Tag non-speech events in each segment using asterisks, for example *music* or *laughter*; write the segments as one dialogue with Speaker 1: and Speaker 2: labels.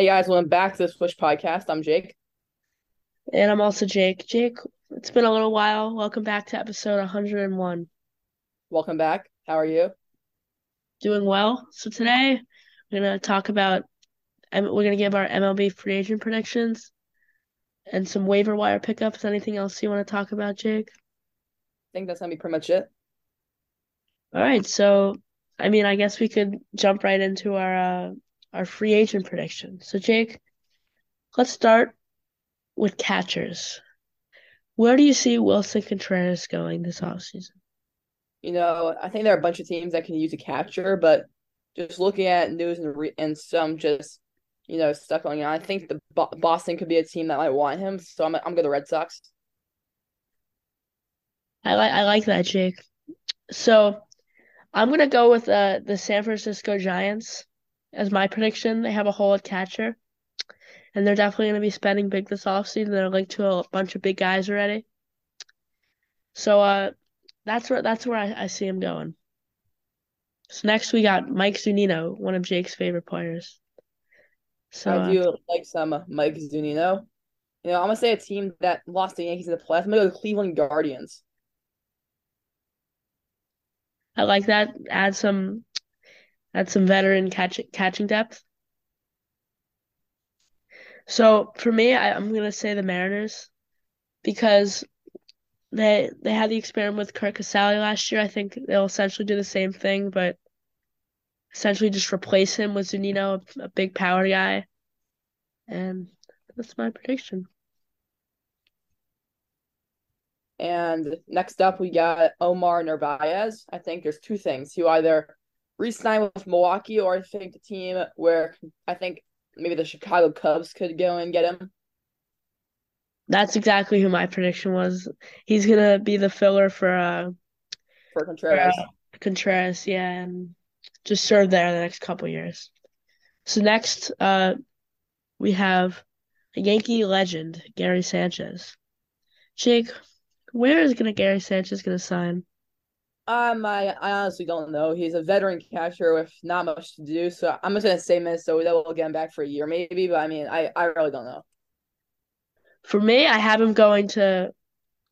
Speaker 1: Hey guys, welcome back to the Swish Podcast. I'm Jake.
Speaker 2: And I'm also Jake. Jake, it's been a little while. Welcome back to episode 101.
Speaker 1: Welcome back. How are you?
Speaker 2: Doing well. So today we're gonna talk about we're gonna give our MLB free agent predictions and some waiver wire pickups. Anything else you want to talk about, Jake?
Speaker 1: I think that's gonna be pretty much it.
Speaker 2: All right, so I mean, I guess we could jump right into our uh, our free agent prediction. So, Jake, let's start with catchers. Where do you see Wilson Contreras going this offseason?
Speaker 1: You know, I think there are a bunch of teams that can use a catcher, but just looking at news and re- and some just you know stuff going on, I think the Bo- Boston could be a team that might want him. So I'm I'm going to the Red Sox.
Speaker 2: I like I like that, Jake. So I'm gonna go with uh, the San Francisco Giants as my prediction. They have a hole at catcher, and they're definitely gonna be spending big this offseason. They're linked to a bunch of big guys already. So uh, that's where that's where I, I see him going. So next we got Mike Zunino, one of Jake's favorite players.
Speaker 1: So I do uh, like some Mike Zunino. You know, I'm gonna say a team that lost the Yankees in the playoffs. I'm gonna go the Cleveland Guardians.
Speaker 2: I like that. Add some add some veteran catch, catching depth. So for me, I, I'm gonna say the Mariners because they they had the experiment with Curt Casali last year. I think they'll essentially do the same thing, but essentially just replace him with Zunino, a big power guy. And that's my prediction.
Speaker 1: And next up, we got Omar Narvaez. I think there's two things. You either re-sign with Milwaukee, or I think the team where I think maybe the Chicago Cubs could go and get him.
Speaker 2: That's exactly who my prediction was. He's gonna be the filler for uh
Speaker 1: for Contreras. For, uh,
Speaker 2: Contreras, yeah, and just serve there the next couple years. So next, uh, we have a Yankee legend, Gary Sanchez. Jake, where is gonna Gary Sanchez gonna sign?
Speaker 1: Um, I, I honestly don't know. He's a veteran catcher with not much to do, so I'm just gonna say Minnesota will get him back for a year, maybe. But I mean, I, I really don't know.
Speaker 2: For me, I have him going to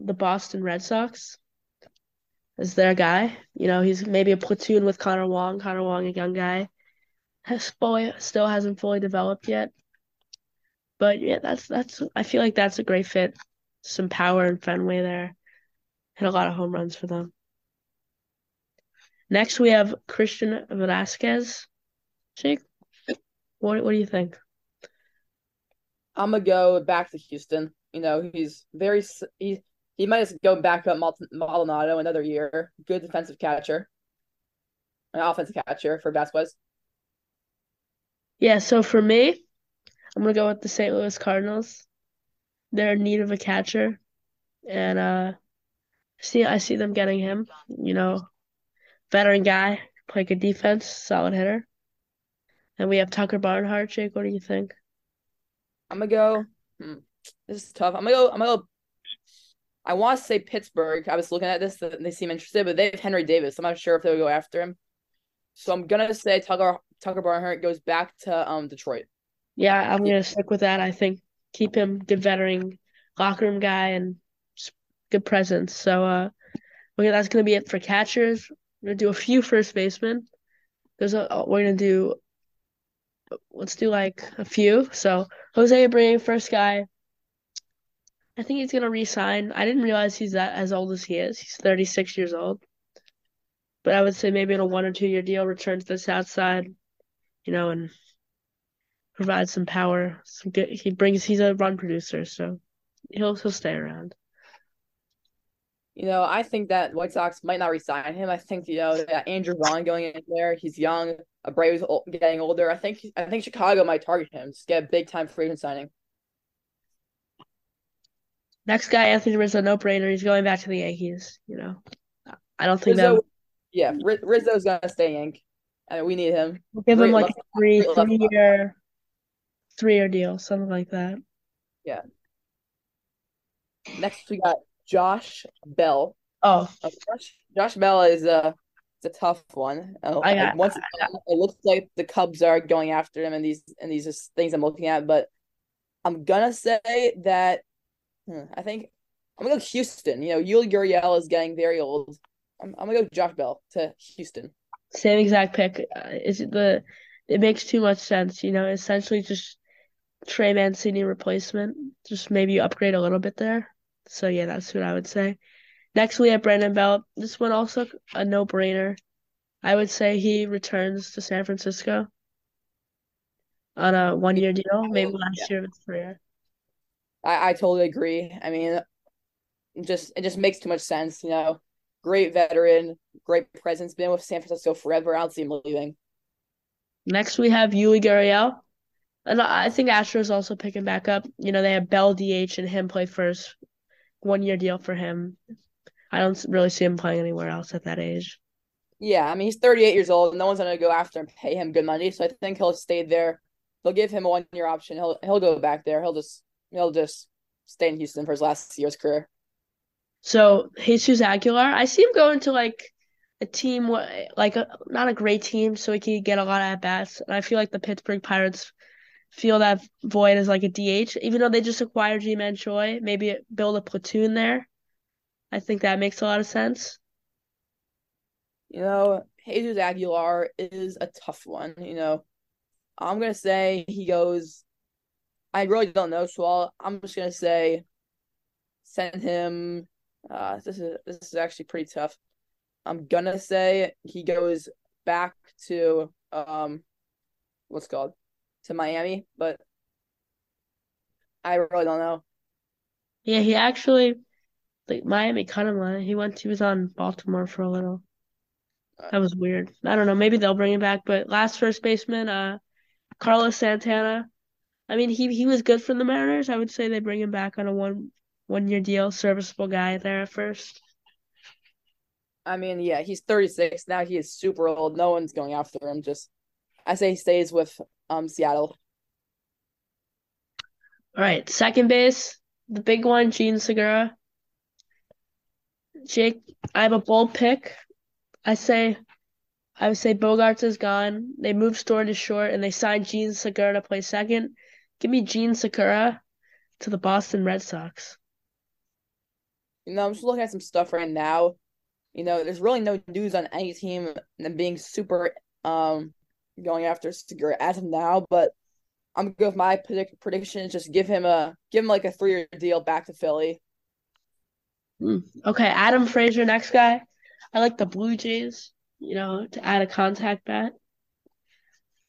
Speaker 2: the Boston Red Sox as their guy. You know, he's maybe a platoon with Connor Wong. Connor Wong, a young guy, has fully, still hasn't fully developed yet. But yeah, that's that's. I feel like that's a great fit some power in Fenway there. Hit a lot of home runs for them. Next, we have Christian Velasquez. Jake, what what do you think?
Speaker 1: I'm gonna go back to Houston. You know, he's very he he might just go back up Maldonado another year. Good defensive catcher, an offensive catcher for Vasquez.
Speaker 2: Yeah, so for me, I'm gonna go with the St. Louis Cardinals they're in need of a catcher, and uh, see I see them getting him. You know, veteran guy, play good defense, solid hitter. And we have Tucker Barnhart. Jake, what do you think?
Speaker 1: I'm gonna go. Hmm, this is tough. I'm gonna go. I'm gonna go. I want to say Pittsburgh. I was looking at this; and they seem interested, but they have Henry Davis. I'm not sure if they'll go after him. So I'm gonna say Tucker Tucker Barnhart goes back to um Detroit.
Speaker 2: Yeah, I'm gonna stick with that. I think keep him good veteran locker room guy and good presence. So uh, okay, that's gonna be it for catchers. We're gonna do a few first basemen. There's a we're gonna do. Let's do like a few. So Jose Abreu, first guy. I think he's gonna resign. I didn't realize he's that as old as he is. He's 36 years old. But I would say maybe in a one or two year deal, return to the south side, you know, and provide some power. Some good, he brings. He's a run producer, so he'll he'll stay around.
Speaker 1: You know, I think that White Sox might not resign him. I think you know that Andrew Vaughn going in there. He's young. Abreu's getting older. I think I think Chicago might target him. Just get a big time free agent signing.
Speaker 2: Next guy, Anthony Rizzo, no brainer. He's going back to the Yankees. You know, I don't think Rizzo, that.
Speaker 1: Yeah, Rizzo's gonna stay Yank. Mean, we need him.
Speaker 2: We'll give him like a three three year three year deal, something like that.
Speaker 1: Yeah. Next we got Josh Bell.
Speaker 2: Oh,
Speaker 1: uh, Josh, Josh Bell is uh it's a tough one. Uh, I got, once I got, it looks like the Cubs are going after him, and these and these are things I'm looking at. But I'm gonna say that hmm, I think I'm gonna go Houston. You know, Yuli Gurriel is getting very old. I'm, I'm gonna go Josh Bell to Houston.
Speaker 2: Same exact pick. Uh, is it the? It makes too much sense. You know, essentially just Trey Mancini replacement. Just maybe upgrade a little bit there. So yeah, that's what I would say. Next, we have Brandon Belt. This one also a no brainer. I would say he returns to San Francisco on a one year deal, maybe last yeah. year of his career.
Speaker 1: I, I totally agree. I mean, just it just makes too much sense, you know. Great veteran, great presence, been with San Francisco forever. I don't see him leaving.
Speaker 2: Next, we have Yuli Gurriel. And I think Astros also picking back up. You know, they have Bell DH and him play first. One year deal for him. I don't really see him playing anywhere else at that age.
Speaker 1: Yeah, I mean he's 38 years old. No one's gonna go after and pay him good money, so I think he'll stay there. They'll give him a one year option. He'll he'll go back there. He'll just he'll just stay in Houston for his last year's career.
Speaker 2: So Jesus Aguilar, I see him going to like a team like a, not a great team, so he can get a lot of at bats. And I feel like the Pittsburgh Pirates feel that void as like a DH, even though they just acquired Ji-Man Choi. Maybe build a platoon there. I think that makes a lot of sense.
Speaker 1: You know, Jesus Aguilar is a tough one. You know, I'm gonna say he goes. I really don't know, so I'll, I'm just gonna say send him. Uh, this is this is actually pretty tough. I'm gonna say he goes back to um, what's called to Miami, but I really don't know.
Speaker 2: Yeah, he actually like Miami cut him. He went. He was on Baltimore for a little. That was weird. I don't know. Maybe they'll bring him back. But last first baseman, uh, Carlos Santana. I mean, he he was good for the Mariners. I would say they bring him back on a one one year deal, serviceable guy there at first.
Speaker 1: I mean, yeah, he's 36 now. He is super old. No one's going after him. Just, I say he stays with um Seattle.
Speaker 2: All right, second base, the big one, Jean Segura. Jake, I have a bold pick. I say, I would say Bogaerts is gone. They moved Story to short, and they signed Jean Segura to play second. Give me Jean Segura to the Boston Red Sox.
Speaker 1: You know, I'm just looking at some stuff right now. You know, there's really no news on any team and being super um going after Segura as of now, but I'm gonna go with my predict- prediction. Just give him a give him like a three year deal back to Philly.
Speaker 2: Mm. Okay, Adam Frazier, next guy. I like the Blue Jays, you know, to add a contact bat.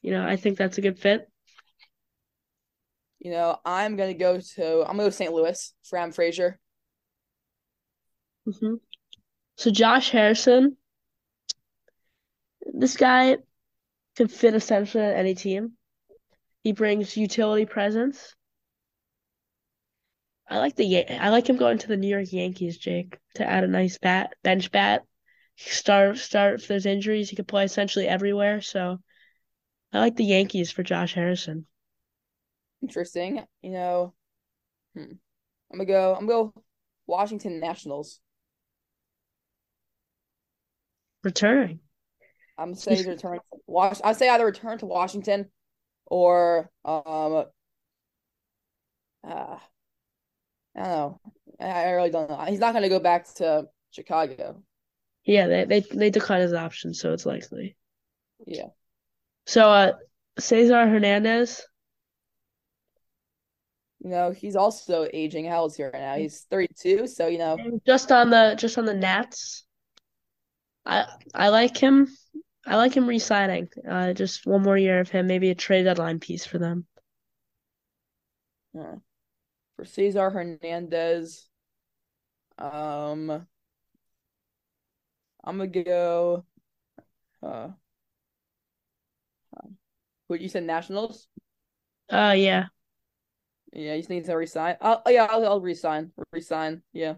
Speaker 2: You know, I think that's a good fit.
Speaker 1: You know, I'm gonna go to I'm gonna go to St. Louis for Adam Frazier.
Speaker 2: Mm-hmm. So Josh Harrison, this guy could fit essentially at any team. He brings utility presence. I like the I like him going to the New York Yankees, Jake, to add a nice bat, bench bat. Start start if there's injuries, he could play essentially everywhere. So I like the Yankees for Josh Harrison.
Speaker 1: Interesting. You know, hmm. I'm gonna go. I'm gonna go Washington Nationals.
Speaker 2: Returning.
Speaker 1: I'm say return. Wash. I say either return to Washington, or um. Uh, I don't know. I really don't know. He's not going to go back to Chicago.
Speaker 2: Yeah, they they they declined his option, so it's likely.
Speaker 1: Yeah.
Speaker 2: So, uh, Cesar Hernandez.
Speaker 1: You know, he's also aging. How old is he right now? He's thirty-two. So you know,
Speaker 2: just on the just on the Nats. I I like him. I like him re-signing. Uh, just one more year of him, maybe a trade deadline piece for them.
Speaker 1: Yeah for Cesar Hernandez. Um, I'm gonna go. Uh, what you said, Nationals?
Speaker 2: Uh, yeah.
Speaker 1: Yeah, you just need to resign. Oh, yeah, I'll, I'll resign. Resign. Yeah.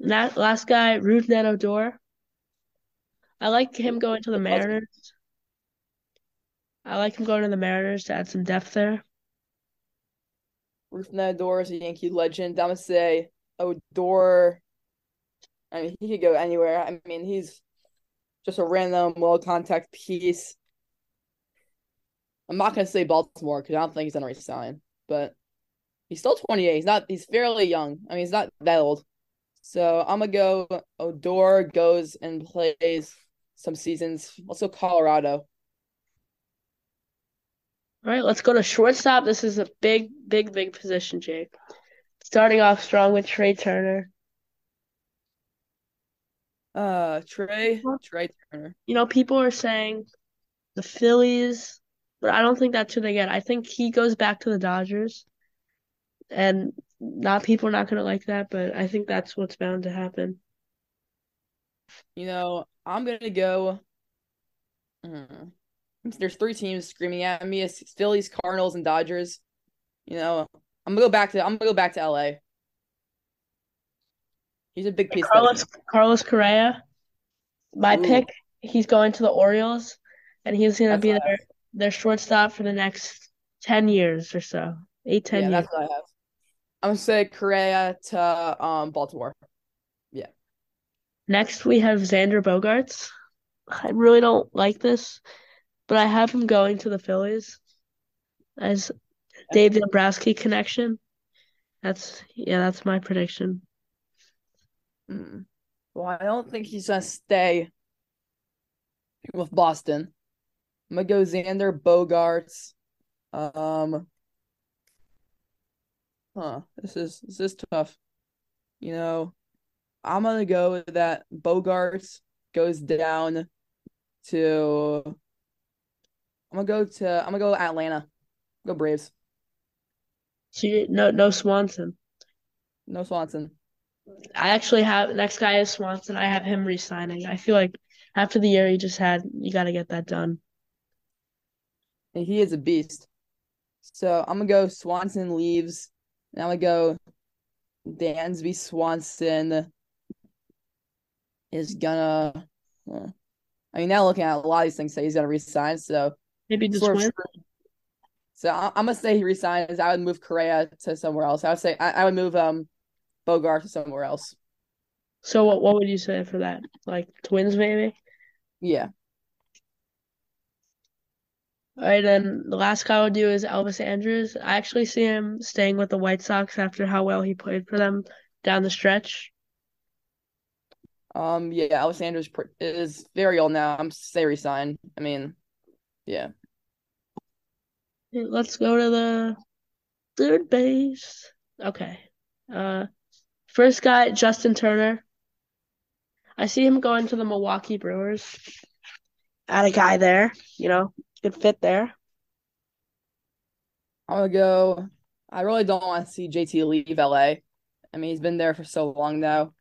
Speaker 2: That last guy, Rougned Odor. I like him going to the Mariners. I like him going to the Mariners to add some depth there.
Speaker 1: Rougned Odor is a Yankee legend. I'm gonna say Odor. I mean, he could go anywhere. I mean, he's just a random low contact piece. I'm not gonna say Baltimore because I don't think he's gonna resign, but he's still 28. He's not. He's fairly young. I mean, he's not that old. So I'm gonna go. Odor goes and plays some seasons. Go Colorado.
Speaker 2: All right, let's go to shortstop. This is a big, big, big position, Jake. Starting off strong with Trea Turner.
Speaker 1: Uh, Trea, Trea Turner.
Speaker 2: You know, people are saying the Phillies, but I don't think that's who they get. I think he goes back to the Dodgers, and not people are not gonna like that, but I think that's what's bound to happen.
Speaker 1: You know, I'm gonna go. Hmm, there's three teams screaming at me: it's Phillies, Cardinals, and Dodgers. You know, I'm gonna go back to I'm gonna go back to LA. He's a big piece.
Speaker 2: Carlos Carlos Correa, my Ooh. pick. He's going to the Orioles, and he's gonna that's be their their shortstop for the next ten years or so, eight ten
Speaker 1: yeah,
Speaker 2: years.
Speaker 1: That's what I have. I'm gonna say Correa to um Baltimore.
Speaker 2: Next we have Xander Bogaerts. I really don't like this, but I have him going to the Phillies as Dave Dombrowski connection. That's yeah, that's my prediction.
Speaker 1: Mm. Well, I don't think he's gonna stay with Boston. I'm gonna go Xander Bogaerts. Um, huh. This is this is tough. You know, I'm gonna go that Bogaerts goes down to. I'm gonna go to. I'm gonna go Atlanta. Go Braves.
Speaker 2: So you, no, no Swanson.
Speaker 1: No Swanson.
Speaker 2: I actually have next guy is Swanson. I have him resigning. I feel like after the year he just had, you got to get that done.
Speaker 1: And he is a beast. So I'm gonna go Swanson leaves. And I'm gonna go Dansby Swanson is gonna. Uh, I mean, now looking at a lot of these things, say he's gonna resign. So
Speaker 2: maybe just win.
Speaker 1: So I'm gonna say he resigns. I would move Correa to somewhere else. I would say I, I would move um Bogart to somewhere else.
Speaker 2: So what what would you say for that? Like Twins maybe?
Speaker 1: Yeah.
Speaker 2: All right, then the last guy I'll do is Elvis Andrus. I actually see him staying with the White Sox after how well he played for them down the stretch.
Speaker 1: Um, yeah, Elvis Andrus is very old now. I'm say resign. I mean, yeah.
Speaker 2: Let's go to the third base. Okay. Uh, first guy, Justin Turner. I see him going to the Milwaukee Brewers. Add a guy there, you know, good fit there.
Speaker 1: I'm gonna go. I really don't want to see JT leave LA. I mean, he's been there for so long now.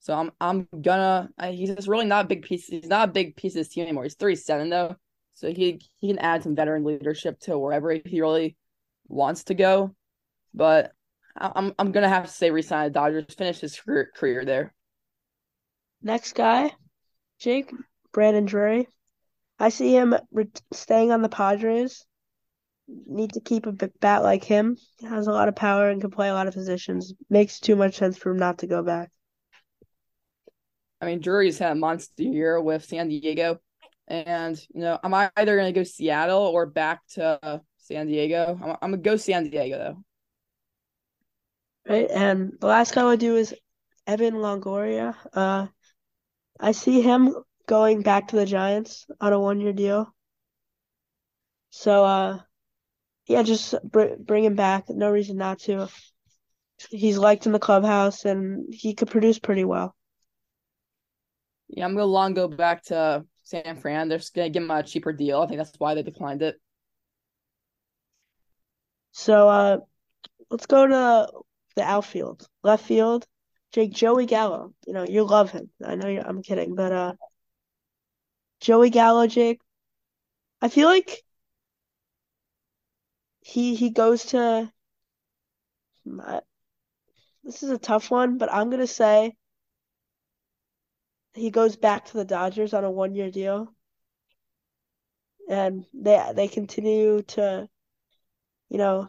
Speaker 1: So I'm I'm gonna. He's just really not a big piece. He's not a big piece of this team anymore. He's three seven though, so he he can add some veteran leadership to wherever he really wants to go. But I'm I'm gonna have to say resign the Dodgers, finish his career, career there.
Speaker 2: Next guy, Jake Brandon Drury. I see him re- staying on the Padres. Need to keep a bat like him. Has a lot of power and can play a lot of positions. Makes too much sense for him not to go back.
Speaker 1: I mean, Drury's had a monster year with San Diego. And you know, I'm either gonna go Seattle or back to San Diego. I'm, I'm gonna go San Diego though.
Speaker 2: Right, and the last guy I would do is Evan Longoria. Uh, I see him going back to the Giants on a one-year deal. So, uh, yeah, just br- bring him back. No reason not to. He's liked in the clubhouse, and he could produce pretty well.
Speaker 1: Yeah, I'm gonna long go back to San Fran. They're just gonna give him a cheaper deal. I think that's why they declined it.
Speaker 2: So uh let's go to the outfield. Left field, Jake Joey Gallo. You know, you love him. I know you I'm kidding, but uh Joey Gallo, Jake. I feel like he he goes to this is a tough one, but I'm gonna say he goes back to the Dodgers on a one year deal. And they they continue to, you know,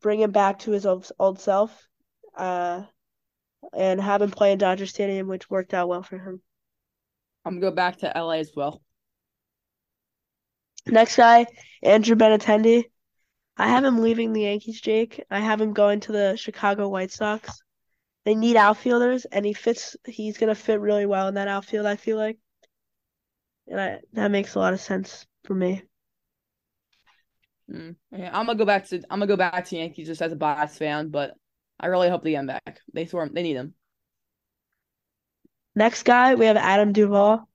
Speaker 2: bring him back to his old, old self, uh, and have him play in Dodger Stadium, which worked out well for him.
Speaker 1: I'm gonna go back to LA as well.
Speaker 2: Next guy, Andrew Benintendi. I have him leaving the Yankees, Jake. I have him going to the Chicago White Sox. They need outfielders, and he fits. He's gonna fit really well in that outfield. I feel like, and I, that makes a lot of sense for me.
Speaker 1: Mm, yeah, I'm gonna go back to I'm gonna go back to Yankees just as a bias fan, but I really hope they get him back. They throw him, they need him.
Speaker 2: Next guy, we have Adam Duvall.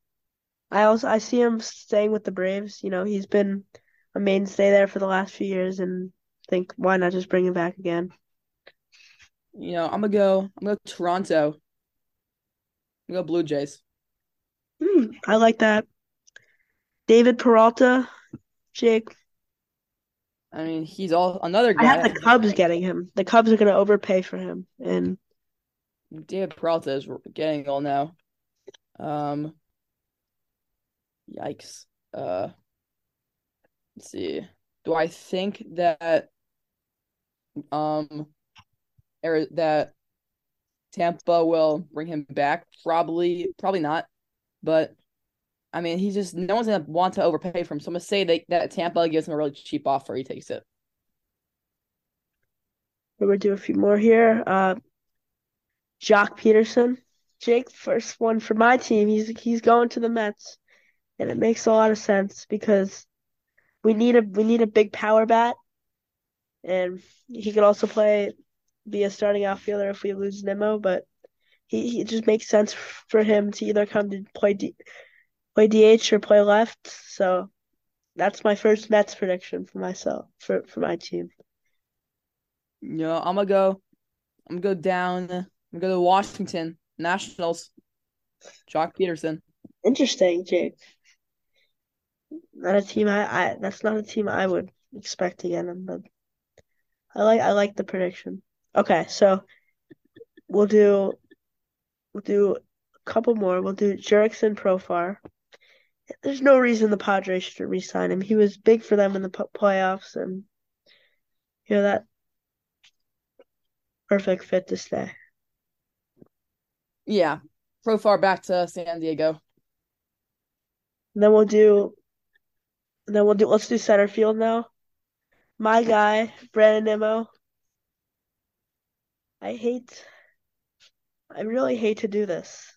Speaker 2: I also I see him staying with the Braves. You know, he's been a mainstay there for the last few years, and think why not just bring him back again?
Speaker 1: You know, I'm gonna go. I'm gonna go Toronto. I'm gonna go Blue Jays.
Speaker 2: Hmm, I like that. David Peralta, Jake.
Speaker 1: I mean, he's all another guy.
Speaker 2: I have the Cubs getting him. The Cubs are gonna overpay for him, and
Speaker 1: David Peralta is getting all now. Um, yikes. Uh, let's see. Do I think that um, er, that Tampa will bring him back? Probably, probably not. But I mean, he's just no one's gonna want to overpay for him. So I'm gonna say that that Tampa gives him a really cheap offer. He takes it.
Speaker 2: We're gonna do a few more here. Uh, Joc Pederson, Jake, first one for my team. He's he's going to the Mets, and it makes a lot of sense because we need a we need a big power bat, and he could also play be a starting outfielder if we lose Nimmo. But he, he just makes sense for him to either come to play D, play DH or play left. So that's my first Mets prediction for myself for for my team.
Speaker 1: Yeah, I'm gonna go. I'm gonna go down. I'm gonna go to Washington Nationals. Joc Pederson.
Speaker 2: Interesting, Jake. Not a team I, I that's not a team I would expect to get him, but I like I like the prediction. Okay, so we'll do we'll do a couple more. We'll do Jurickson Profar. There's no reason the Padres should re-sign him. He was big for them in the playoffs, and you know that perfect fit to stay.
Speaker 1: Yeah, Profar back to San Diego.
Speaker 2: And then we'll do. Then we'll do. Let's do center field now. My guy, Brandon Nimmo. I hate. I really hate to do this,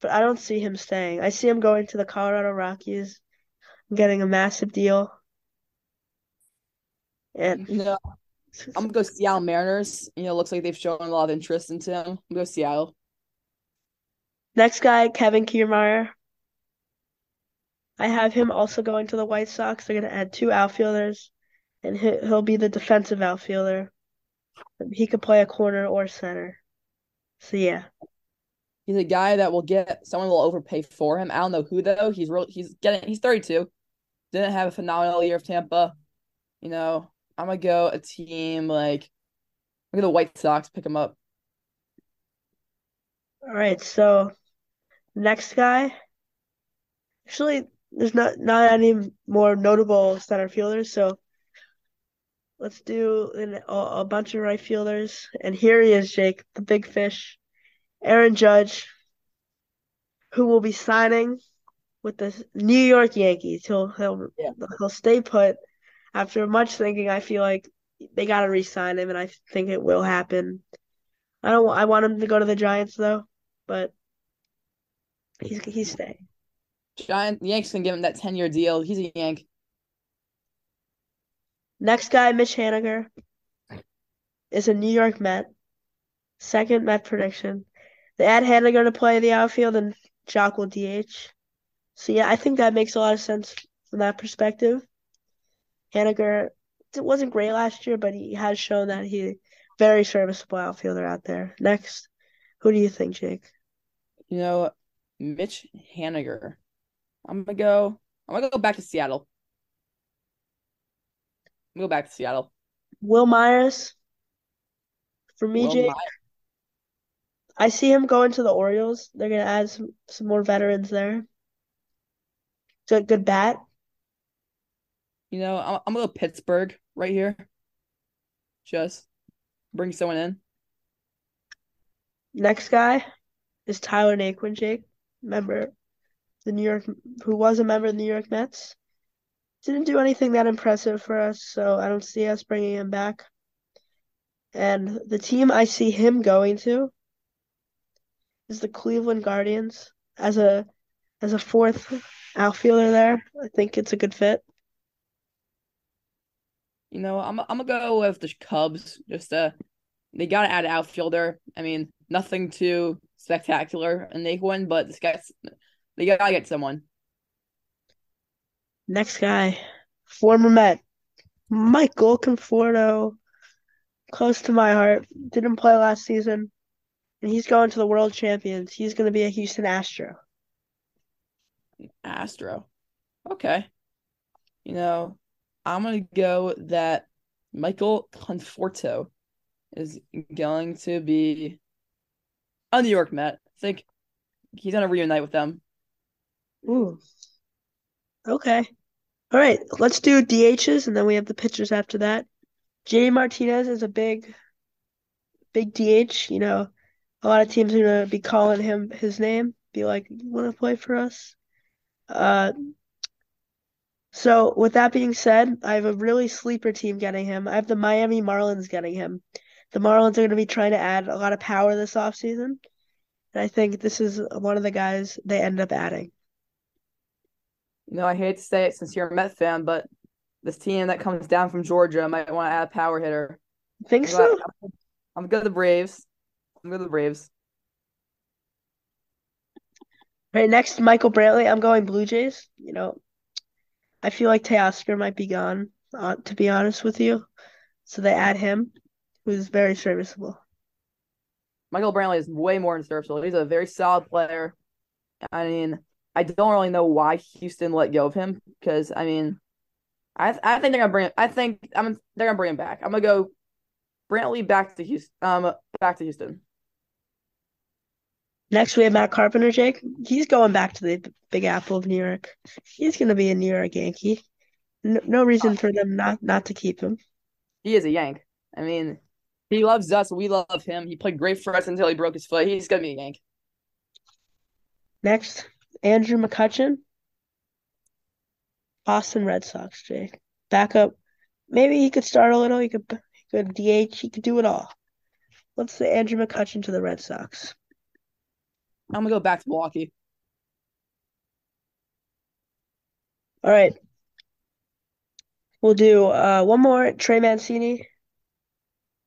Speaker 2: but I don't see him staying. I see him going to the Colorado Rockies, getting a massive deal. And
Speaker 1: no, I'm gonna go Seattle Mariners. You know, looks like they've shown a lot of interest into him. I'm gonna go Seattle.
Speaker 2: Next guy, Kevin Kiermaier. I have him also going to the White Sox. They're gonna add two outfielders, and he'll be the defensive outfielder. He could play a corner or center. So yeah.
Speaker 1: He's a guy that will get someone will overpay for him. I don't know who though. He's real he's getting he's 32. Didn't have a phenomenal year of Tampa. You know, I'm gonna go a team like look at the White Sox pick him up.
Speaker 2: All right, so next guy. Actually, there's not not any more notable center fielders, so let's do an, a, a bunch of right fielders. And here he is, Jake, the big fish, Aaron Judge, who will be signing with the New York Yankees. He'll he'll yeah. he'll stay put after much thinking, I feel like they got to re-sign him, and I think it will happen. I don't. I want him to go to the Giants though, but he's he's staying.
Speaker 1: Giant the Yanks can give him that ten year deal. He's a Yank.
Speaker 2: Next guy, Mitch Haniger, is a New York Met. Second Met prediction. They add Haniger to play the outfield, and Joc will DH. So yeah, I think that makes a lot of sense from that perspective. Haniger it wasn't great last year, but he has shown that he very serviceable outfielder out there. Next, who do you think, Jake?
Speaker 1: You know, Mitch Haniger. I'm gonna go. I'm gonna go back to Seattle. Go back to Seattle.
Speaker 2: Wil Myers. For me, Wil Jake. Myers. I see him going to the Orioles. They're gonna add some, some more veterans there. Good, good bat.
Speaker 1: You know, I'm, I'm gonna go Pittsburgh right here. Just bring someone in.
Speaker 2: Next guy is Tyler Naquin, Jake. Remember, the New York, who was a member of the New York Mets. Didn't do anything that impressive for us, so I don't see us bringing him back. And the team I see him going to is the Cleveland Guardians as a as a fourth outfielder there. I think it's a good fit.
Speaker 1: You know, I'm I'm gonna go with the Cubs. Just uh, they gotta add an outfielder. I mean, nothing too spectacular and the one, but this guy's they gotta get someone.
Speaker 2: Next guy, former Met, Michael Conforto, close to my heart. Didn't play last season, and he's going to the World Champions. He's going to be a Houston Astro.
Speaker 1: Astro, okay. You know, I'm gonna go that Michael Conforto is going to be a New York Met. I think he's gonna reunite with them.
Speaker 2: Ooh. Okay. All right, let's do DHs and then we have the pitchers after that. JD Martinez is a big, big DH. You know, a lot of teams are gonna be calling him his name, be like, "You want to play for us?" Uh, so with that being said, I have a really sleeper team getting him. I have the Miami Marlins getting him. The Marlins are going to be trying to add a lot of power this offseason. And I think this is one of the guys they end up adding.
Speaker 1: You know, I hate to say it since you're a Met fan, but this team that comes down from Georgia might want to add a power hitter.
Speaker 2: Think
Speaker 1: I'm
Speaker 2: so?
Speaker 1: glad- I'm good the Braves. I'm good with the Braves.
Speaker 2: Right next, Michael Brantley. I'm going Blue Jays. You know, I feel like Teoscar might be gone, uh, to be honest with you. So they add him, who's very serviceable.
Speaker 1: Michael Brantley is way more than serviceable. He's a very solid player. I mean, I don't really know why Houston let go of him because I mean, I I think they're gonna bring. I think I'm they're gonna bring him back. I'm gonna go Brantley back to Houston. Um, back to Houston.
Speaker 2: Next, we have Matt Carpenter, Jake. He's going back to the Big Apple of New York. He's going to be a New York Yankee. No, no reason for them not, not to keep him.
Speaker 1: He is a Yank. I mean, he loves us. We love him. He played great for us until he broke his foot. He's gonna be a Yank.
Speaker 2: Next, Andrew McCutchen, Boston Red Sox, Jake. Backup. Maybe he could start a little. He could, he could DH. He could do it all. Let's say Andrew McCutchen to the Red Sox.
Speaker 1: I'm gonna go back to Milwaukee.
Speaker 2: All right. We'll do uh, one more. Trey Mancini.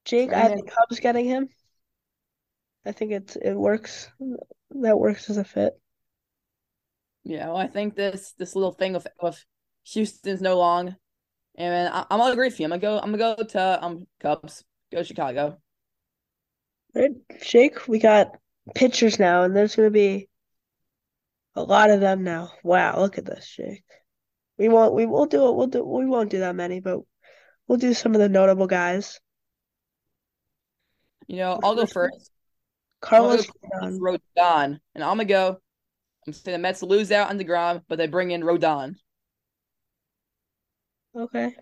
Speaker 2: Jake,
Speaker 1: Trey
Speaker 2: I the Cubs getting him. I think it's it works. That works as a fit.
Speaker 1: Yeah, well, I think this this little thing with with Houston's no long, and I, I'm gonna agree with you. I'm gonna go. I'm gonna go to um Cubs. Go Chicago.
Speaker 2: Right, Jake, we got pitchers now, and there's going to be a lot of them now. Wow, look at this, Jake. We won't, we will do it. We'll do, we won't do that many, but we'll do some of the notable guys.
Speaker 1: You know, I'll go first.
Speaker 2: Carlos.
Speaker 1: Rodon, and I'm gonna go. I'm saying the Mets lose out on Degrom, but they bring in Rodon.
Speaker 2: Okay.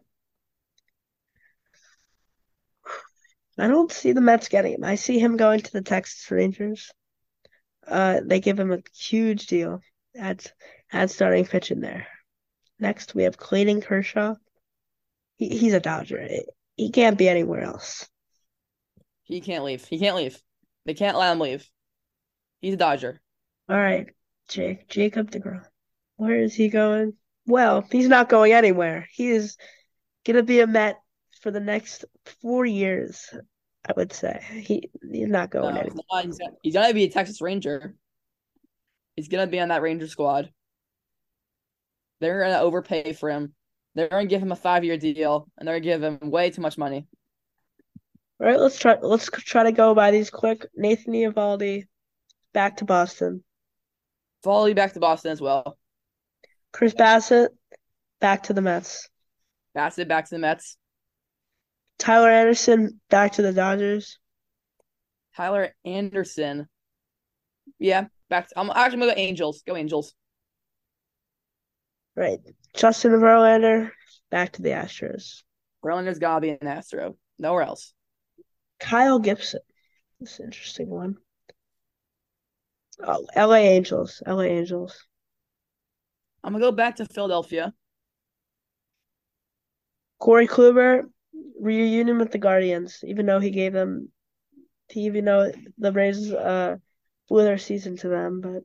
Speaker 2: I don't see the Mets getting him. I see him going to the Texas Rangers. Uh, they give him a huge deal. Add, add starting pitch in there. Next, we have Clayton Kershaw. He, he's a Dodger. He can't be anywhere else.
Speaker 1: He can't leave. He can't leave. They can't let him leave. He's a Dodger.
Speaker 2: All right, Jake, Jacob DeGrom. Where is he going? Well, he's not going anywhere. He is gonna be a Met for the next four years, I would say. He he's not going
Speaker 1: No,
Speaker 2: anywhere.
Speaker 1: not. He's gonna, he's gonna be a Texas Ranger. He's gonna be on that Ranger squad. They're gonna overpay for him. They're gonna give him a five year deal, and they're gonna give him way too much money.
Speaker 2: All right, let's try let's try to go by these quick. Nathan Eovaldi, back to Boston.
Speaker 1: Volley back to Boston as well.
Speaker 2: Chris Bassitt, back to the Mets.
Speaker 1: Bassitt back to the Mets.
Speaker 2: Tyler Anderson, back to the Dodgers.
Speaker 1: Tyler Anderson. Yeah, back. To, I'm actually gonna go Angels. Go Angels.
Speaker 2: Right. Justin Verlander, back to the Astros.
Speaker 1: Verlander's gotta be an Astro. Nowhere else.
Speaker 2: Kyle Gibson. This an interesting one. Oh, LA Angels. LA Angels.
Speaker 1: I'm gonna go back to Philadelphia.
Speaker 2: Corey Kluber reunion with the Guardians, even though he gave them, even though the Rays uh blew their season to them, but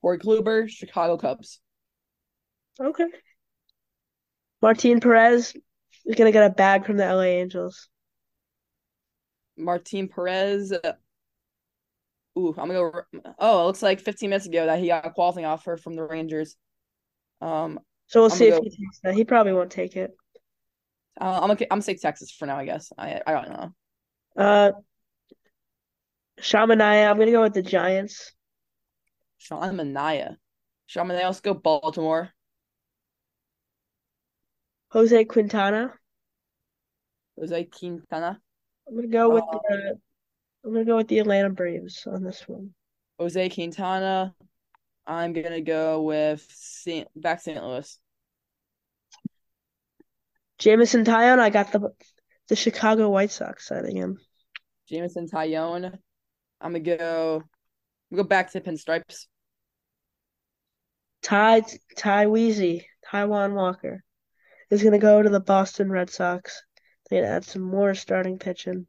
Speaker 1: Corey Kluber, Chicago Cubs.
Speaker 2: Okay. Martin Perez is gonna get a bag from the LA Angels.
Speaker 1: Martin Perez. Ooh, I'm gonna go. Oh, it looks like 15 minutes ago that he got a qualifying offer from the Rangers. Um,
Speaker 2: so we'll I'm see if go, he takes that. He probably won't take it.
Speaker 1: Uh, I'm gonna I'm gonna say Texas for now. I guess I I don't know.
Speaker 2: Uh, Sean Manaea. I'm gonna go with the Giants.
Speaker 1: Sean Manaea. Let's go Baltimore.
Speaker 2: Jose Quintana.
Speaker 1: Jose Quintana.
Speaker 2: I'm gonna go with uh, the. I'm gonna go with the Atlanta Braves on this one.
Speaker 1: Jose Quintana. I'm gonna go with Saint back St. Louis.
Speaker 2: Jameson Taillon, I got the the Chicago White Sox signing him.
Speaker 1: Jameson Taillon. I'm gonna go. Gonna go back to pinstripes.
Speaker 2: Ty Ty Weezy, Taijuan Walker is gonna go to the Boston Red Sox. They're gonna add some more starting pitching.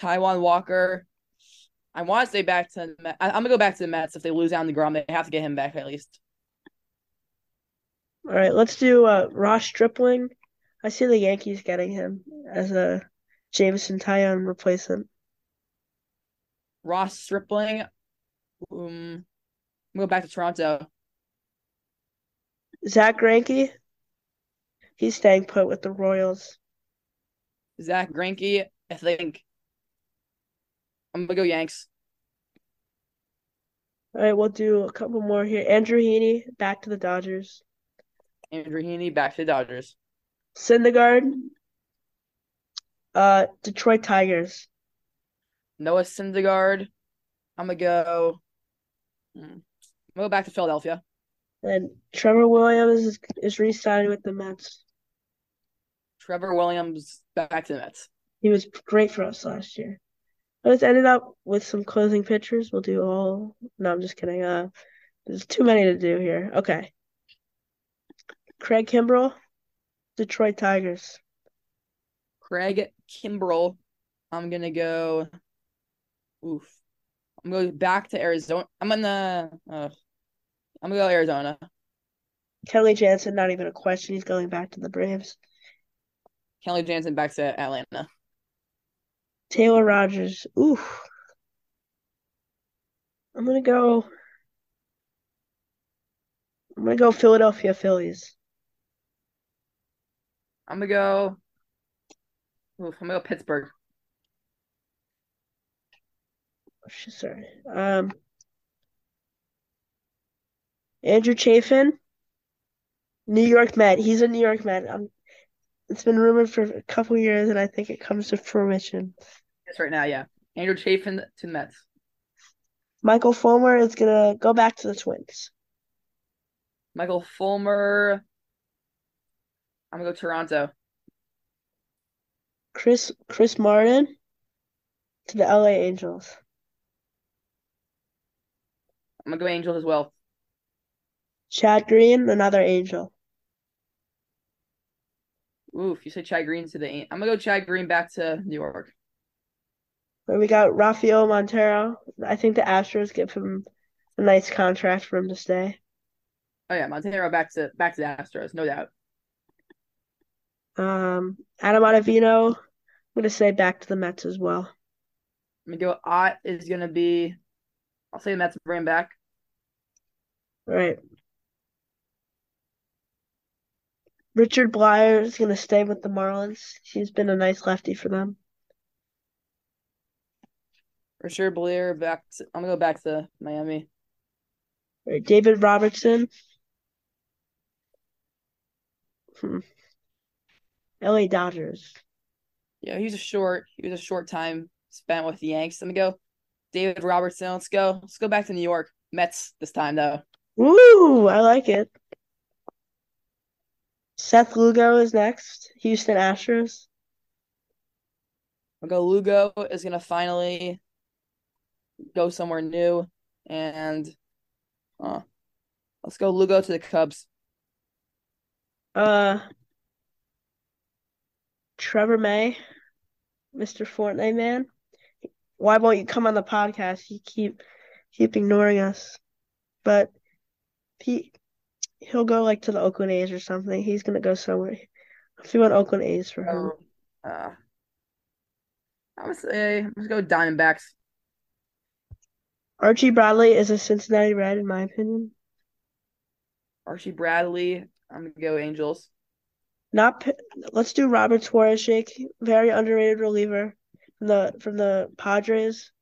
Speaker 1: Taijuan Walker. I want to stay back to. The, I, am gonna go back to the Mets if they lose out on the Grom. They have to get him back at least.
Speaker 2: All right, let's do uh, Ross Stripling. I see the Yankees getting him as a Jameson Taillon replacement.
Speaker 1: Ross Stripling. Um, go back to Toronto.
Speaker 2: Zack Greinke. He's staying put with the Royals.
Speaker 1: Zack Greinke. I think I'm gonna go Yanks.
Speaker 2: All right, we'll do a couple more here. Andrew Heaney back to the Dodgers.
Speaker 1: Andrew Heaney back to the Dodgers.
Speaker 2: Syndergaard. Uh, Detroit Tigers.
Speaker 1: Noah Syndergaard. I'm gonna go. Hmm, I'm gonna go back to Philadelphia.
Speaker 2: And Trevor Williams is, is re-signed with the Mets.
Speaker 1: Trevor Williams back to the Mets.
Speaker 2: He was great for us last year. Let's end it up with some closing pictures. We'll do all. No, I'm just kidding. Uh, there's too many to do here. Okay. Craig Kimbrel, Detroit Tigers.
Speaker 1: Craig Kimbrel. I'm gonna go. Oof. I'm going back to Arizona. I'm gonna. Uh, I'm gonna go Arizona.
Speaker 2: Kenley Jansen, not even a question. He's going back to the Braves.
Speaker 1: Kenley Jansen back to Atlanta.
Speaker 2: Taylor Rogers. Oof. I'm gonna go. I'm gonna go Philadelphia Phillies.
Speaker 1: I'm gonna go. Oof, I'm gonna go Pittsburgh.
Speaker 2: Sorry. Um. Andrew Chafin, New York Met. He's a New York Met. Um, it's been rumored for a couple years, and I think it comes to fruition.
Speaker 1: Yes, right now, yeah. Andrew Chafin to the Mets.
Speaker 2: Michael Fulmer is gonna go back to the Twins.
Speaker 1: Michael Fulmer. I'm gonna go Toronto.
Speaker 2: Chris Chris Martin to the LA Angels.
Speaker 1: I'm gonna go Angels as well.
Speaker 2: Chad Green, another Angel.
Speaker 1: Oof, you said Chad Green to the. I'm gonna go Chad Green back to New York.
Speaker 2: Where we got Rafael Montero. I think the Astros give him a nice contract for him to stay.
Speaker 1: Oh yeah, Montero back to back to the Astros, no doubt.
Speaker 2: Um, Adam Ottavino, I'm gonna say back to the Mets as well.
Speaker 1: I'm gonna go. Ott is gonna be. I'll say the Mets bring him back.
Speaker 2: All right. Richard Bleier is gonna stay with the Marlins. He's been a nice lefty for them.
Speaker 1: Richard Bleier back. To, I'm gonna go back to Miami.
Speaker 2: Right, David Robertson. Hmm. LA Dodgers.
Speaker 1: Yeah, he was a short. He was a short time spent with the Yanks. Let me go. David Robertson. Let's go. Let's go back to New York Mets this time though.
Speaker 2: Woo! I like it. Seth Lugo is next. Houston Astros.
Speaker 1: I'll go Lugo is gonna finally go somewhere new and uh, Let's go Lugo to the Cubs.
Speaker 2: Uh, Trevor May, Mr. Fortnite man. Why won't you come on the podcast? You keep keep ignoring us. But he he'll go like to the Oakland A's or something. He's gonna go somewhere. If you want Oakland A's for him.
Speaker 1: Oh, uh, I would say let's go Diamondbacks.
Speaker 2: Archie Bradley is a Cincinnati Red, in my opinion.
Speaker 1: Archie Bradley. I'm gonna go Angels.
Speaker 2: Not let's do Robert Suarez, Jake. Very underrated reliever from the from the Padres.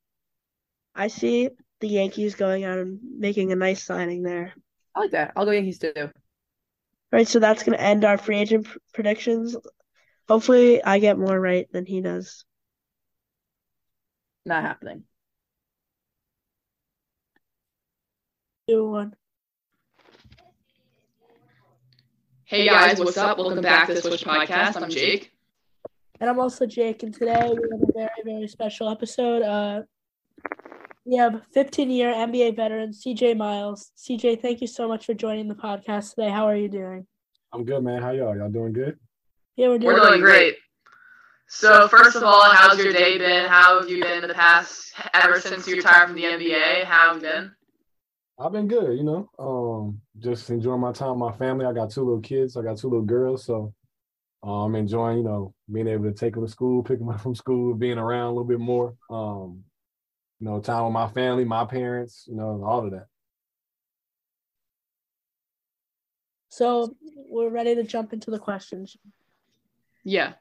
Speaker 2: I see the Yankees going out and making a nice signing there.
Speaker 1: I like that. I'll go Yankees too. All
Speaker 2: right, so that's gonna end our free agent pr- predictions. Hopefully, I get more right than he does.
Speaker 1: Not happening.
Speaker 2: Two one.
Speaker 3: Hey guys, what's up? Welcome back to the Swish Podcast. I'm Jake.
Speaker 2: And I'm also Jake, and today we have a very, very special episode. Uh, we have 15 year NBA veteran CJ Miles. CJ, thank you so much for joining the podcast today. How are you doing?
Speaker 4: I'm good, man. How y'all? Y'all doing good?
Speaker 2: Yeah, we're doing,
Speaker 3: we're doing great. So, first of all, how's your day been? How have you been in the past, ever since you retired from the NBA? How have you been?
Speaker 4: I've been good, you know. Um, just enjoying my time with my family. I got two little kids. I got two little girls, so uh, I'm enjoying, you know, being able to take them to school, pick them up from school, being around a little bit more. Um, you know, time with my family, my parents, you know, all of that.
Speaker 2: So we're ready to jump into the questions.
Speaker 3: Yeah.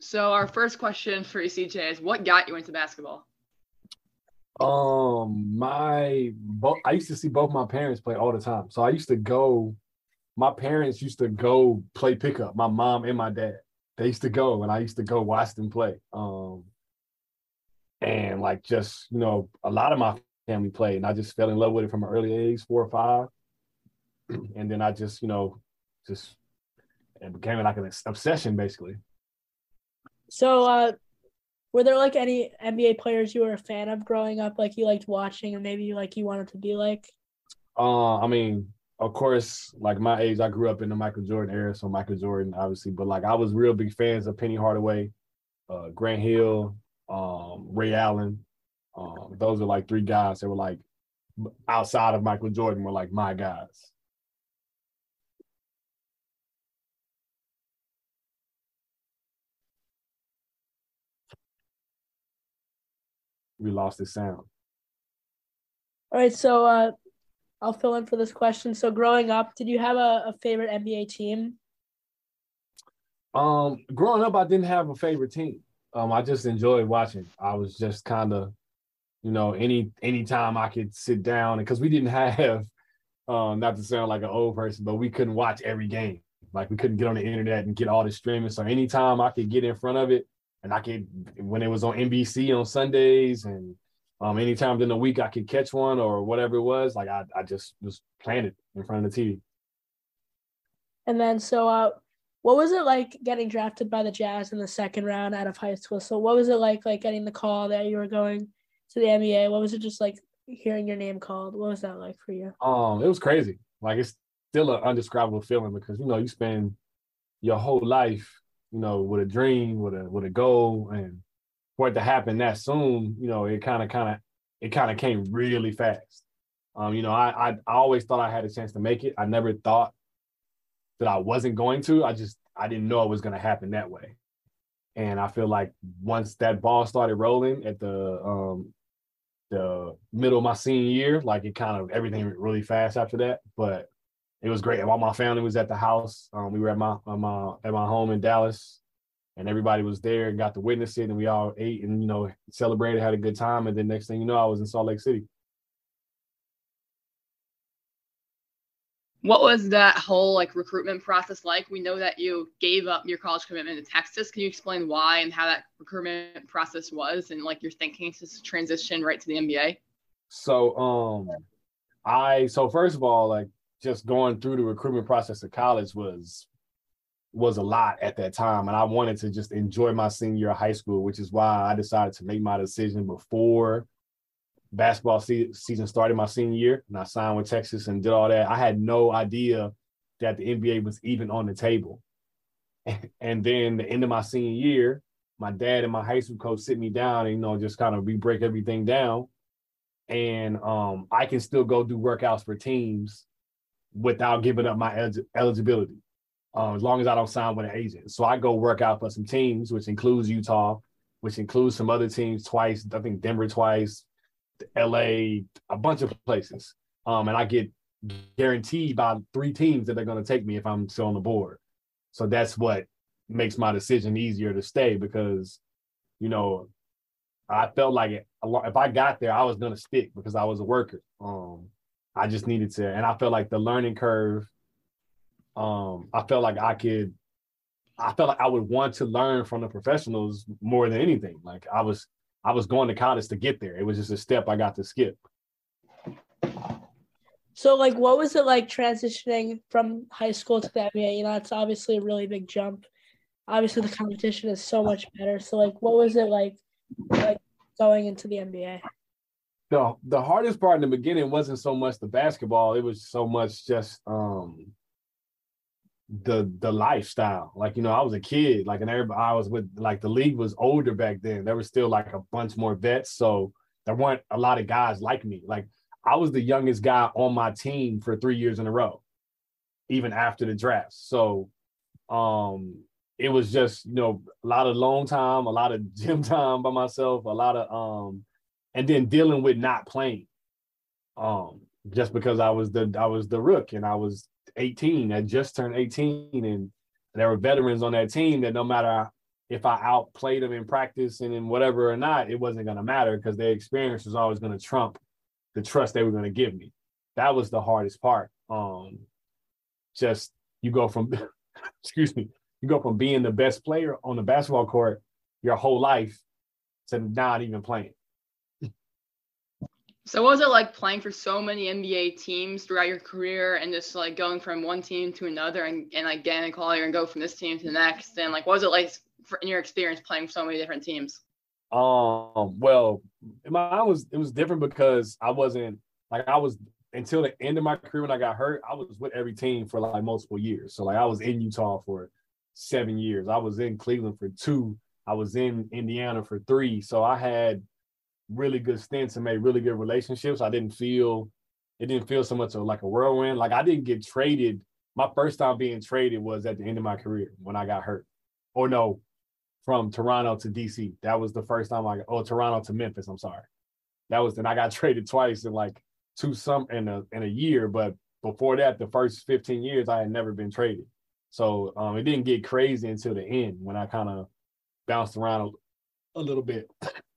Speaker 3: So our first question for ECJ is what got you into basketball?
Speaker 4: Um, my both I used to see both my parents play all the time. So I used to go. My parents used to go play pickup. My mom and my dad. They used to go, and I used to go watch them play. Um, and like just you know, a lot of my family played, and I just fell in love with it from an early age, four or five. *clears throat* And then I just you know, just it became like an obsession basically.
Speaker 2: So, uh, were there like any NBA players you were a fan of growing up, like you liked watching, or maybe like you wanted to be like?
Speaker 4: Uh, I mean, of course, like my age, I grew up in the Michael Jordan era, so Michael Jordan, obviously, but like I was real big fans of Penny Hardaway, uh, Grant Hill, um, Ray Allen. Um, those are like three guys that were like outside of Michael Jordan were like my guys. we lost the sound.
Speaker 2: All right, so uh, I'll fill in for this question. So, growing up, did you have a, a favorite NBA team?
Speaker 4: Um, growing up, I didn't have a favorite team. Um, I just enjoyed watching. I was just kind of, you know, any anytime I could sit down, because we didn't *laughs* have, um, not to sound like an old person, but we couldn't watch every game. Like we couldn't get on the internet and get all the streaming. So anytime I could get in front of it, and I could when it was on NBC on Sundays and um anytime during the week I could catch one or whatever it was, like I, I just was it in front of the TV.
Speaker 2: And then so uh what was it like getting drafted by the Jazz in the second round out of high school? So what was it like like getting the call that you were going to the NBA? What was it just like hearing your name called? What was that like for you?
Speaker 4: Um, it was crazy. Like it's still an undescribable feeling because you know you spend your whole life you know, with a dream, with a with a goal, and for it to happen that soon, you know, it kind of kind of it kind of came really fast. Um, you know, I, I I always thought I had a chance to make it. I never thought that I wasn't going to. I just I didn't know it was going to happen that way. And I feel like once that ball started rolling at the um the middle of my senior year, like it kind of everything really fast after that. But it was great. All my family was at the house. Um, we were at my, my at my home in Dallas, and everybody was there and got to witness it. And we all ate and you know celebrated, had a good time. And then next thing you know, I was in Salt Lake City.
Speaker 3: What was that whole like recruitment process like? We know that you gave up your college commitment to Texas. Can you explain why and how that recruitment process was and like your thinking to transition right to the NBA?
Speaker 4: So um I so first of all, like just going through the recruitment process of college was was a lot at that time and i wanted to just enjoy my senior high school which is why i decided to make my decision before basketball se- season started my senior year, and I signed with Texas and did all that. I had no idea that the NBA was even on the table. *laughs* And then the end of my senior year, my dad and my high school coach sit me down and you know just kind of we break everything down, and um, I can still go do workouts for teams without giving up my elig- eligibility, uh, as long as I don't sign with an agent. So I go work out for some teams, which includes Utah, which includes some other teams twice. I think Denver twice, LA, a bunch of places. Um, and I get guaranteed by three teams that they're going to take me if I'm still on the board. So that's what makes my decision easier to stay because, you know, I felt like if I got there, I was going to stick because I was a worker. Um, I just needed to, and I felt like the learning curve. Um, I felt like I could, I felt like I would want to learn from the professionals more than anything. Like I was, I was going to college to get there. It was just a step I got to skip.
Speaker 3: So, like, what was it like transitioning from high school to the NBA? You know, it's obviously a really big jump. Obviously, the competition is so much better. So, like, what was it like, like going into the NBA?
Speaker 4: The the hardest part in the beginning wasn't so much the basketball; it was so much just um the the lifestyle. Like you know, I was a kid, like and everybody I was with like the league was older back then. There was still like a bunch more vets, so there weren't a lot of guys like me. Like I was the youngest guy on my team for three years in a row, even after the draft. So um it was just, you know, a lot of long time, a lot of *laughs* gym time by myself, a lot of um and then dealing with not playing. Um, just because I was the I was the rook and I was 18, I just turned 18, and there were veterans on that team that no matter if I outplayed them in practice and in whatever or not, it wasn't gonna matter because their experience was always gonna trump the trust they were gonna give me. That was the hardest part. Um, just you go from *laughs* excuse me, you go from being the best player on the basketball court your whole life to not even playing.
Speaker 1: So what was it like playing for so many NBA teams throughout your career and just like going from one team to another and, and like getting a call here and go from this team to the next? And like what was it like for, in your experience playing so many different teams?
Speaker 4: Um, well, mine was it was different because I wasn't like I was until the end of my career when I got hurt, I was with every team for like multiple years. So like I was in Utah for seven years. I was in Cleveland for two. I was in Indiana for three. So I had really good stints and made really good relationships. I didn't feel it didn't feel so much like a whirlwind. Like I didn't get traded. My first time being traded was at the end of my career when I got hurt. Or no, from Toronto to DC. That was the first time I got, oh Toronto to Memphis. I'm sorry. That was then I got *laughs* traded twice in like two some in a in a year. But before that, the first 15 years I had never been traded. So um, it didn't get crazy until the end when I kind of bounced around a, a little bit.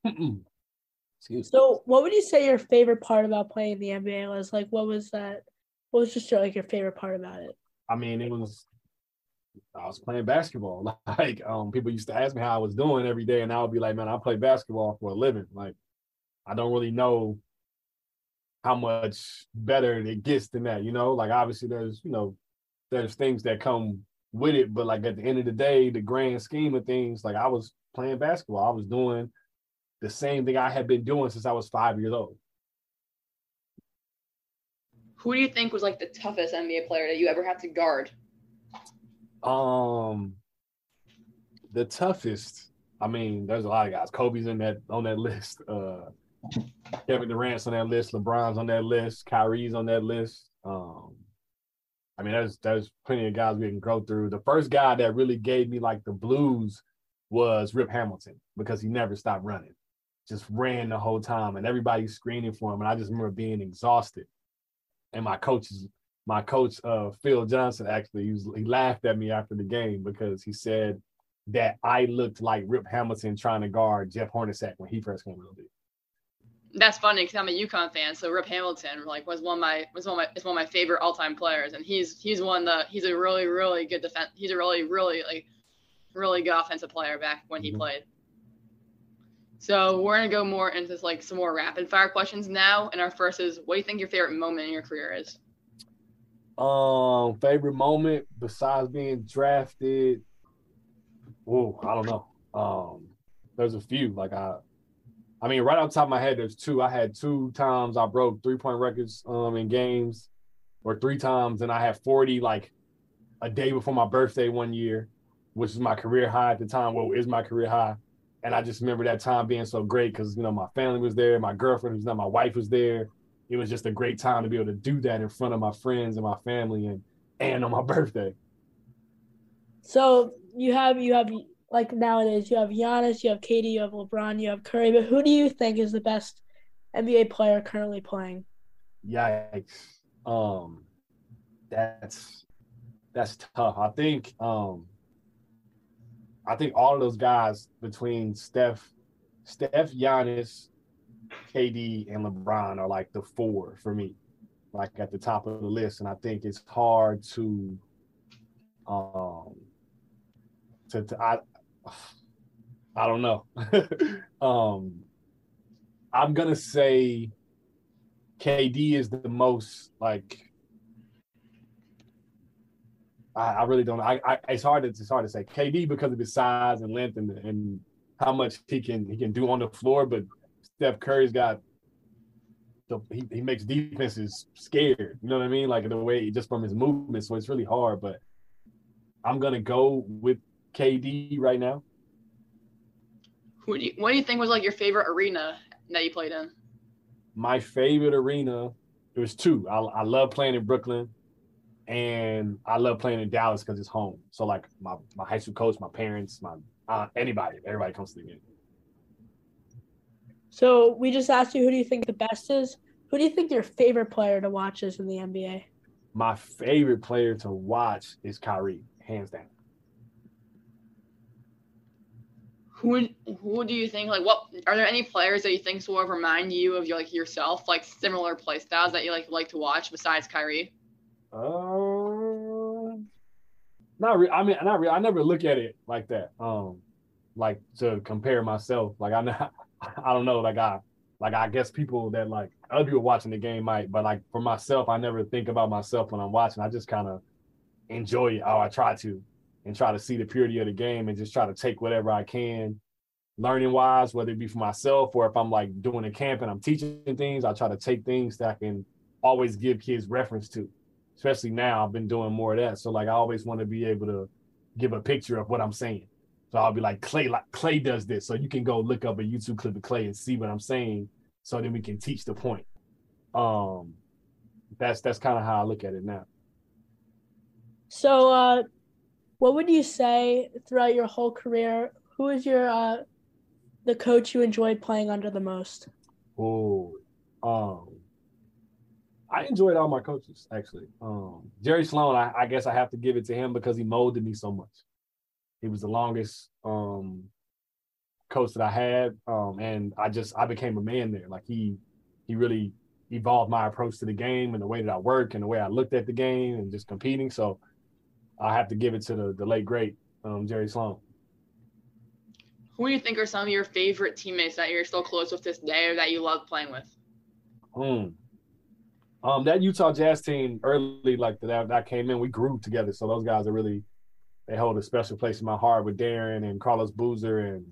Speaker 4: *clears throat*
Speaker 3: So, what would you say your favorite part about playing the NBA was? Like, what was that? What was just your, like your favorite part about it?
Speaker 4: I mean, it was I was playing basketball. *laughs* Like, um, people used to ask me how I was doing every day, and I would be like, "Man, I play basketball for a living." Like, I don't really know how much better it gets than that. You know, like obviously there's you know there's things that come with it, but like at the end of the day, the grand scheme of things, like I was playing basketball. I was doing the same thing I had been doing since I was five years old.
Speaker 1: Who do you think was like the toughest NBA player that you ever had to guard?
Speaker 4: Um, the toughest. I mean, there's a lot of guys. Kobe's in that on that list. Uh, Kevin Durant's on that list. LeBron's on that list. Kyrie's on that list. Um, I mean, there's there's plenty of guys we can go through. The first guy that really gave me like the blues was Rip Hamilton because he never stopped running just ran the whole time and everybody screening for him. And I just remember being exhausted. And my coaches, my coach, uh, Phil Johnson, actually, he, was, he laughed at me after the game because he said that I looked like Rip Hamilton trying to guard Jeff Hornacek when he first came to the league.
Speaker 1: That's funny because I'm a UConn fan, so Rip Hamilton like was one of my was one of my is one of my favorite all time players, and he's he's one that he's a really really good defense. He's a really really like really good offensive player back when he mm-hmm. played. So we're gonna go more into like some more rapid fire questions now. And our first is, what do you think your favorite moment in your career is?
Speaker 4: Um, favorite moment besides being drafted. Oh, I don't know. Um, there's a few. Like I, I mean, right off top of my head, there's two. I had two times I broke three point records um in games, or three times, and I had 40 like a day before my birthday one year, which is my career high at the time. Well, is my career high, and I just remember that time being so great because you know my family was there, my girlfriend was there, my wife was there. It was just a great time to be able to do that in front of my friends and my family, and and on my *laughs* birthday.
Speaker 3: So you have you have like nowadays you have Giannis, you have KD, you have LeBron, you have Curry, but who do you think is the best NBA player currently playing?
Speaker 4: Yikes. Um that's that's tough. I think um I think all of those guys between Steph, Steph, Giannis, KD, and LeBron are like the four for me, like at the top of the list. And I think it's hard to um to, to I I don't know. *laughs* um, I'm gonna say KD is the most like. I, I really don't. I, I it's hard to it's hard to say KD because of his size and length and and how much he can he can do on the floor. But Steph Curry's got the he, he makes defenses scared. You know what I mean? Like the way just from his movement. So it's really hard. But I'm gonna go with KD right now.
Speaker 1: Who do you, what do you think was like your favorite arena that you played in?
Speaker 4: My favorite arena, it was two. I, I love playing in Brooklyn, and I love playing in Dallas because it's home. So like my, my high school coach, my parents, my uh, anybody, everybody comes to the game.
Speaker 3: So we just asked you, who do you think the best is? Who do you think your favorite player to watch is in the NBA?
Speaker 4: My favorite player to watch is Kyrie, hands down.
Speaker 1: who who do you think like what are there any players that you think will remind you of your like yourself like similar play styles that you like like to watch besides Kyrie?
Speaker 4: Uh, not re- I mean, not re- I never look at it like that. Um, like to compare myself. Like *laughs* I I don't know. Like I, like I guess people that like other people watching the game might, but like for myself, I never think about myself when I'm watching. I just kind of enjoy it. Oh, I try to and try to see the purity of the game and just try to take whatever I can learning wise, whether it be for myself or if I'm like doing a camp and I'm teaching things, I try to take things that I can always give kids reference to. Especially now, I've been doing more of that. So like I always want to be able to give a picture of what I'm saying. So I'll be like Clay, like Clay does this. So you can go look up a YouTube clip of Clay and see what I'm saying. So then we can teach the point. Um that's that's kind of how I look at it now.
Speaker 3: So uh what would you say throughout your whole career? Who is your uh, the coach you enjoyed playing under the most?
Speaker 4: Oh, um, I enjoyed all my coaches actually. Um, Jerry Sloan, I, I, guess I have to give it to him because he molded me so much. He was the longest um, coach that I had, um, and I just I became a man there. Like he he really evolved my approach to the game and the way that I work and the way I looked at the game and just competing. So I have to give it to the, the late great um, Jerry Sloan.
Speaker 1: Who do you think are some of your favorite teammates that you're still close with this day or that you love playing with?
Speaker 4: Hmm. Um, that Utah Jazz team early, like that, that came in, we grew together. So those guys are really, they hold a special place in my heart with Darren and Carlos Boozer and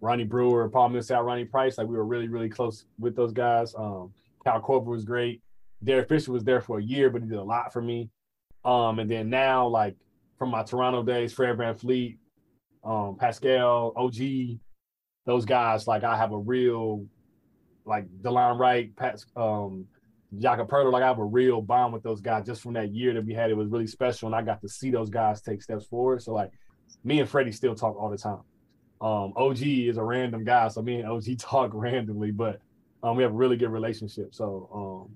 Speaker 4: Ronnie Brewer, Paul Millsap, Ronnie Price. Like we were really, really close with those guys. Um, Kyle Korver was great. Derek Fisher was there for a year, but he did a lot for me. Um, and then now, like from my Toronto days, Fred VanVleet, um, Pascal, OG, those guys, like I have a real, like Delon Wright, Pat, um, Jakob Poeltl, like I have a real bond with those guys just from that year that we had. It was really special, and I got to see those guys take steps forward. So like, me and Freddie still talk all the time. Um, OG is a random guy, so me and OG *laughs* talk randomly, but um, we have a really good relationship. So um,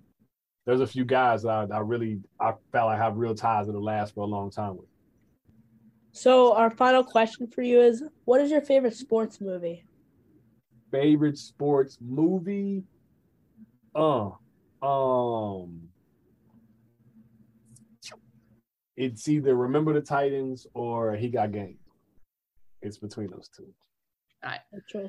Speaker 4: there's a few guys that I, I really I felt I have real ties that'll last for a long time with.
Speaker 3: So our final question for you is: What is your favorite sports movie?
Speaker 4: Favorite sports movie? Uh, um, it's either Remember the Titans or He Got Game. It's between those two.
Speaker 1: All right.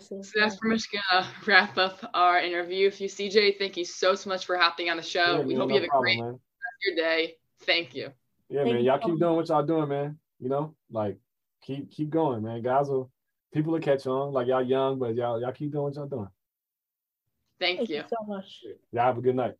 Speaker 1: So that's pretty much gonna wrap up our interview If you, CJ. Thank you so, so much for hopping on the show. Yeah, we man, hope no you have problem, a great man. rest of your day. Thank you.
Speaker 4: Yeah,
Speaker 1: Thank
Speaker 4: man. Y'all keep doing what y'all doing, man. You know, like keep keep going, man. Guys will people will catch on. Like y'all young, but y'all y'all keep doing what y'all doing.
Speaker 1: Thank,
Speaker 3: Thank
Speaker 1: you.
Speaker 3: you so much.
Speaker 4: Yeah, have a good night.